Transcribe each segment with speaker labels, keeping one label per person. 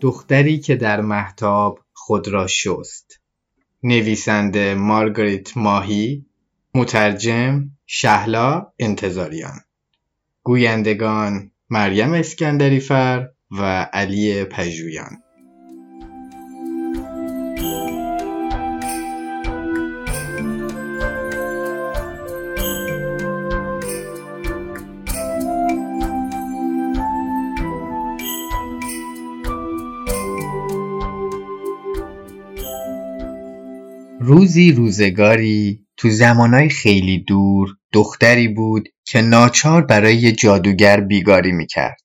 Speaker 1: دختری که در محتاب خود را شست. نویسنده مارگریت ماهی مترجم شهلا انتظاریان. گویندگان مریم اسکندریفر و علی پژویان. روزی روزگاری تو زمانای خیلی دور دختری بود که ناچار برای یه جادوگر بیگاری می‌کرد.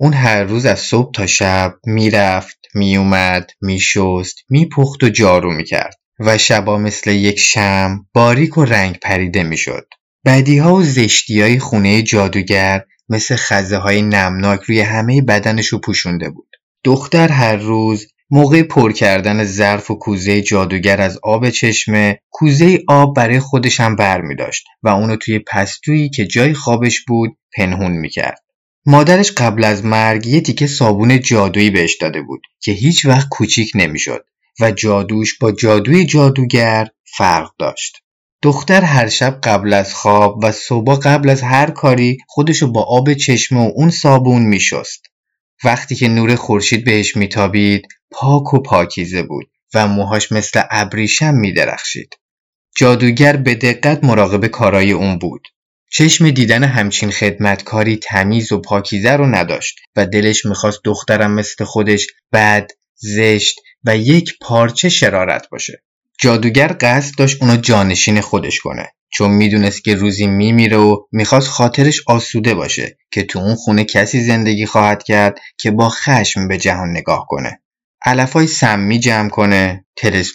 Speaker 1: اون هر روز از صبح تا شب می‌رفت، میومد، میشست، میپخت و جارو می‌کرد و شبا مثل یک شم باریک و رنگ پریده می‌شد. بدیها و زشتی های خونه جادوگر مثل خزه های نمناک روی همه بدنش رو پوشونده بود. دختر هر روز موقع پر کردن ظرف و کوزه جادوگر از آب چشمه کوزه آب برای خودش هم بر می داشت و اونو توی پستویی که جای خوابش بود پنهون می کرد. مادرش قبل از مرگ یه تیکه صابون جادویی بهش داده بود که هیچ وقت کوچیک نمی‌شد و جادوش با جادوی جادوگر فرق داشت. دختر هر شب قبل از خواب و صبح قبل از هر کاری خودشو با آب چشمه و اون صابون میشست. وقتی که نور خورشید بهش میتابید پاک و پاکیزه بود و موهاش مثل ابریشم می درخشید. جادوگر به دقت مراقب کارای اون بود. چشم دیدن همچین خدمتکاری تمیز و پاکیزه رو نداشت و دلش می‌خواست دخترم مثل خودش بد، زشت و یک پارچه شرارت باشه. جادوگر قصد داشت اونو جانشین خودش کنه چون می‌دونست که روزی میمیره و می‌خواست خاطرش آسوده باشه که تو اون خونه کسی زندگی خواهد کرد که با خشم به جهان نگاه کنه. علفهای سمی جمع کنه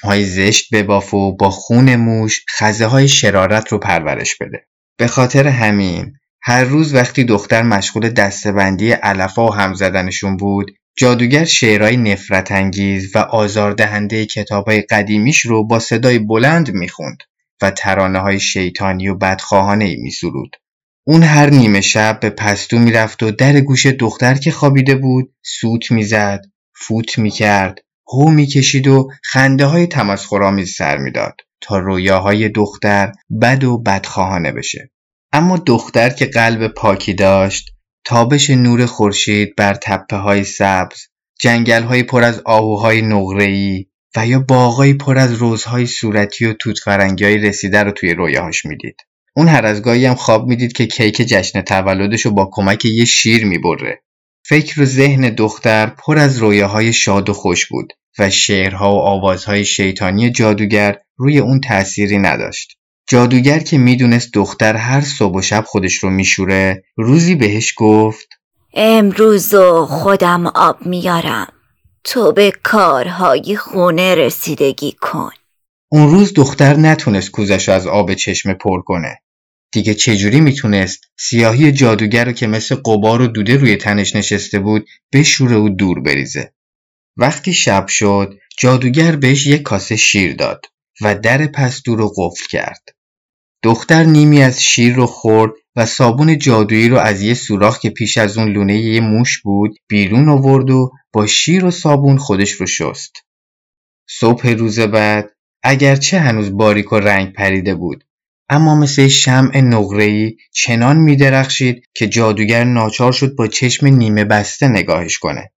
Speaker 1: های زشت بباف و با خون موش خزه های شرارت رو پرورش بده به خاطر همین هر روز وقتی دختر مشغول دستبندی علفا و هم زدنشون بود جادوگر شعرهای نفرت انگیز و آزاردهنده کتابهای قدیمیش رو با صدای بلند می‌خوند و ترانه های شیطانی و بدخواهانه ای میسرود. اون هر نیمه شب به پستو می‌رفت و در گوش دختر که خوابیده بود سوت می‌زد فوت می‌کرد هو می‌کشید و خنده های تمسخرآمیز سر می‌داد تا رویاهای دختر بد و بدخواهانه بشه اما دختر که قلب پاکی داشت تابش نور خورشید بر تپه های سبز جنگل های پر از آهوهای نقره‌ای و یا باغای پر از روزهای صورتی و توت فرنگی های رسیده رو توی رویاهاش می‌دید. اون هر از گاهی هم خواب می‌دید که کیک جشن تولدش رو با کمک یه شیر می‌بره فکر و ذهن دختر پر از رویاهای شاد و خوش بود و شعرها و آوازهای شیطانی جادوگر روی اون تأثیری نداشت. جادوگر که می‌دونست دختر هر صبح و شب خودش رو میشوره روزی بهش گفت
Speaker 2: امروز خودم آب میارم تو به کارهای خونه رسیدگی کن
Speaker 1: اون روز دختر نتونست کوزش از آب چشمه پر کنه دیگه چجوری می‌تونست سیاهی جادوگر رو که مثل قبار و دوده روی تنش نشسته بود بشوره و دور بریزه. وقتی شب شد جادوگر بهش یک کاسه شیر داد و در پستو رو قفل کرد. دختر نیمی از شیر رو خورد و صابون جادویی رو از یه سوراخ که پیش از اون لونه یه موش بود بیرون آورد و با شیر و صابون خودش رو شست. صبح روز بعد اگرچه هنوز باریک و رنگ پریده بود اما مثل شمع نقره‌ای چنان میدرخشید که جادوگر ناچار شد با چشم نیمه بسته نگاهش کنه.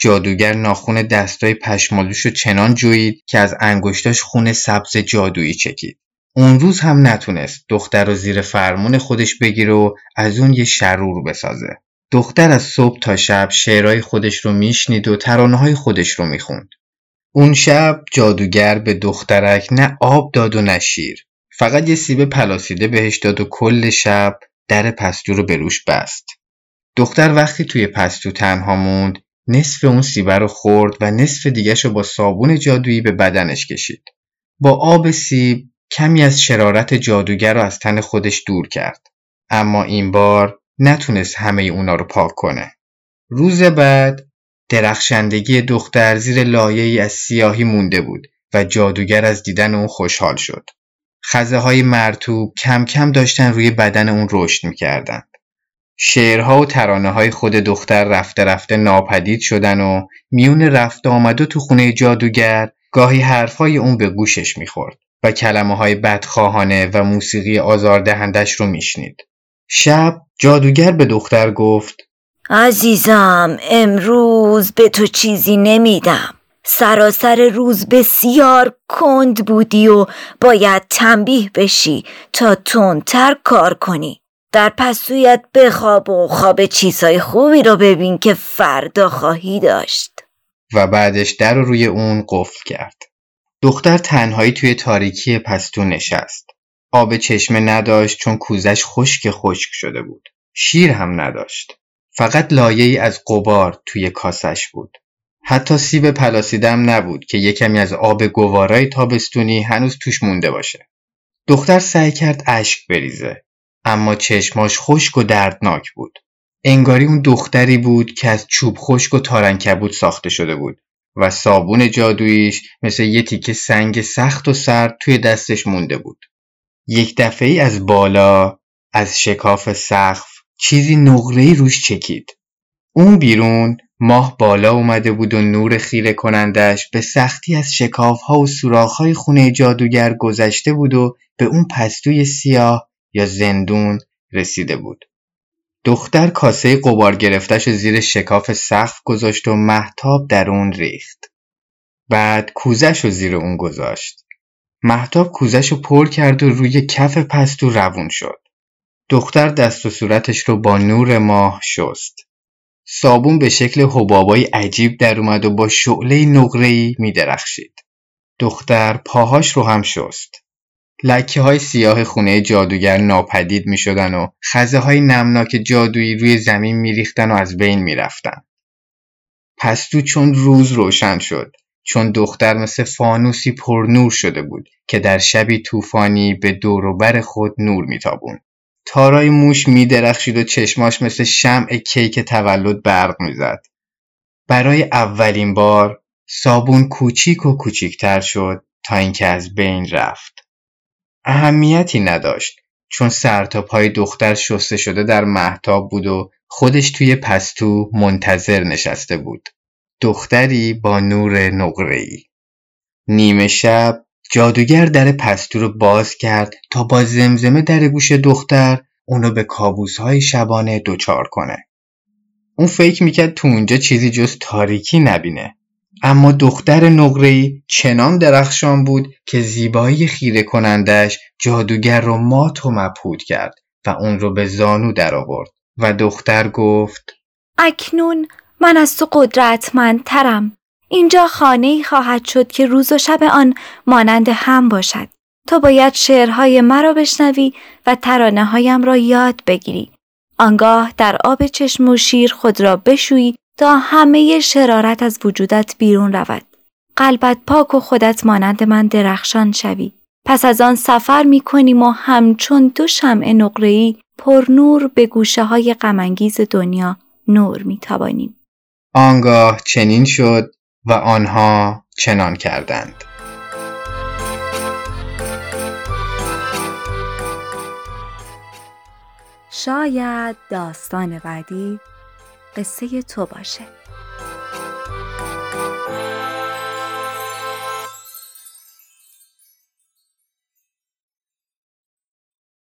Speaker 1: جادوگر ناخون دستای پشمالوش رو چنان جوید که از انگشتاش خون سبز جادویی چکید. اون روز هم نتونست دختر رو زیر فرمون خودش بگیره و از اون یه شرور بسازه. دختر از صبح تا شب شعرهای خودش رو میشنید و ترانه های خودش رو می‌خوند. اون شب جادوگر به دخترک نه آب داد و نه شیر. فقط یه سیب پلاسیده بهش داد و کل شب در پستو رو به روش بست. دختر وقتی توی پستو تنها موند نصف اون سیبه رو خورد و نصف دیگش رو با صابون جادویی به بدنش کشید. با آب سیب کمی از شرارت جادوگر رو از تن خودش دور کرد. اما این بار نتونست همه اونا رو پاک کنه روز بعد درخشندگی دختر زیر لایه‌ای از سیاهی مونده بود و جادوگر از دیدن اون خوشحال شد. خزه های مرتوب کم کم داشتن روی بدن اون رشد می‌کردند. شعرها و ترانه های خود دختر رفته رفته ناپدید شدن و میون رفته آمد و تو خونه جادوگر گاهی حرفهای اون به گوشش می‌خورد و کلمه های بدخواهانه و موسیقی آزاردهندش رو میشنید. شب جادوگر به دختر گفت
Speaker 2: عزیزم امروز به تو چیزی نمیدم. سراسر روز بسیار کند بودی و باید تنبیه بشی تا تندتر کار کنی. در پسویت بخواب و خواب چیزهای خوبی رو ببین که فردا خواهی داشت.
Speaker 1: و بعدش در رو روی اون قفل کرد. دختر تنهایی توی تاریکی پستو نشست. آب چشمه نداشت چون کوزش خشک خشک شده بود شیر هم نداشت فقط ای از قبار توی کاسش بود. حتی سیب پلاسیدم نبود که یه کمی از آب گوارای تابستونی هنوز توش مونده باشه. دختر سعی کرد اشک بریزه اما چشماش خشک و دردناک بود. انگاری اون دختری بود که از چوب خشک و تارنکبود ساخته شده بود و صابون جادوییش مثل یه تیکه سنگ سخت و سرد توی دستش مونده بود. یک دفعه ای از بالا از شکاف سقف چیزی نقره‌ای روش چکید. اون بیرون ماه بالا اومده بود و نور خیره کنندش به سختی از ها و های خونه جادوگر گذشته بود و به اون پستوی سیاه یا زندون رسیده بود. دختر کاسه قبار گرفتش و زیر شکاف سقف گذاشت و محتاب در اون ریخت. بعد کوزش رو زیر اون گذاشت. محتاب کوزش رو پر کرد و روی کف پستو روون شد. دختر دست و صورتش رو با نور ماه شست. صابون به شکل حبابای عجیب در اومد و با شعله نقره‌ای می درخشید. دختر پاهاش رو هم شست. لکه های سیاه خونه جادوگر ناپدید می شدن و خزه های نمناک جادویی روی زمین می ریختن و از بین می رفتن. پستو چون روز روشن شد چون دختر مثل فانوسی پر نور شده بود که در شبی طوفانی به دوروبر خود نور میتابوند. تارای موش میدرخشید و چشماش مثل شمع کیک تولد برق می‌زد. برای اولین بار صابون کوچیک و کوچیکتر شد تا اینکه از بین رفت. اهمیتی نداشت چون سرتا پای دختر شسته شده در محتاب بود و خودش توی پستو منتظر نشسته بود. دختری با نور نقره‌ای. نیمه شب جادوگر در پستو رو باز کرد تا با زمزمه در گوش دختر اونو به های شبانه دچار کنه. اون فکر می‌کرد تو اونجا چیزی جز تاریکی نبینه. اما دختر نقره‌ای چنان درخشان بود که زیبایی خیره کنندش جادوگر رو مات و مبهود کرد و اون رو به زانو درآورد و دختر گفت
Speaker 3: اکنون من از تو قدرتمندترم اینجا خانه ای خواهد شد که روز و شب آن مانند هم باشد. تو باید شعرهای مرا بشنوی و ترانه هایم را یاد بگیری. آنگاه در آب چشم و شیر خود را بشویی تا همه شرارت از وجودت بیرون رود. قلبت پاک و خودت مانند من درخشان شوی. پس از آن سفر می کنیم و همچون دو شمع نقره‌ای پر نور به گوشه های دنیا نور می تابانیم.
Speaker 1: آنگاه چنین شد و آنها چنان کردند.
Speaker 3: شاید داستان بعدی قصه تو باشه.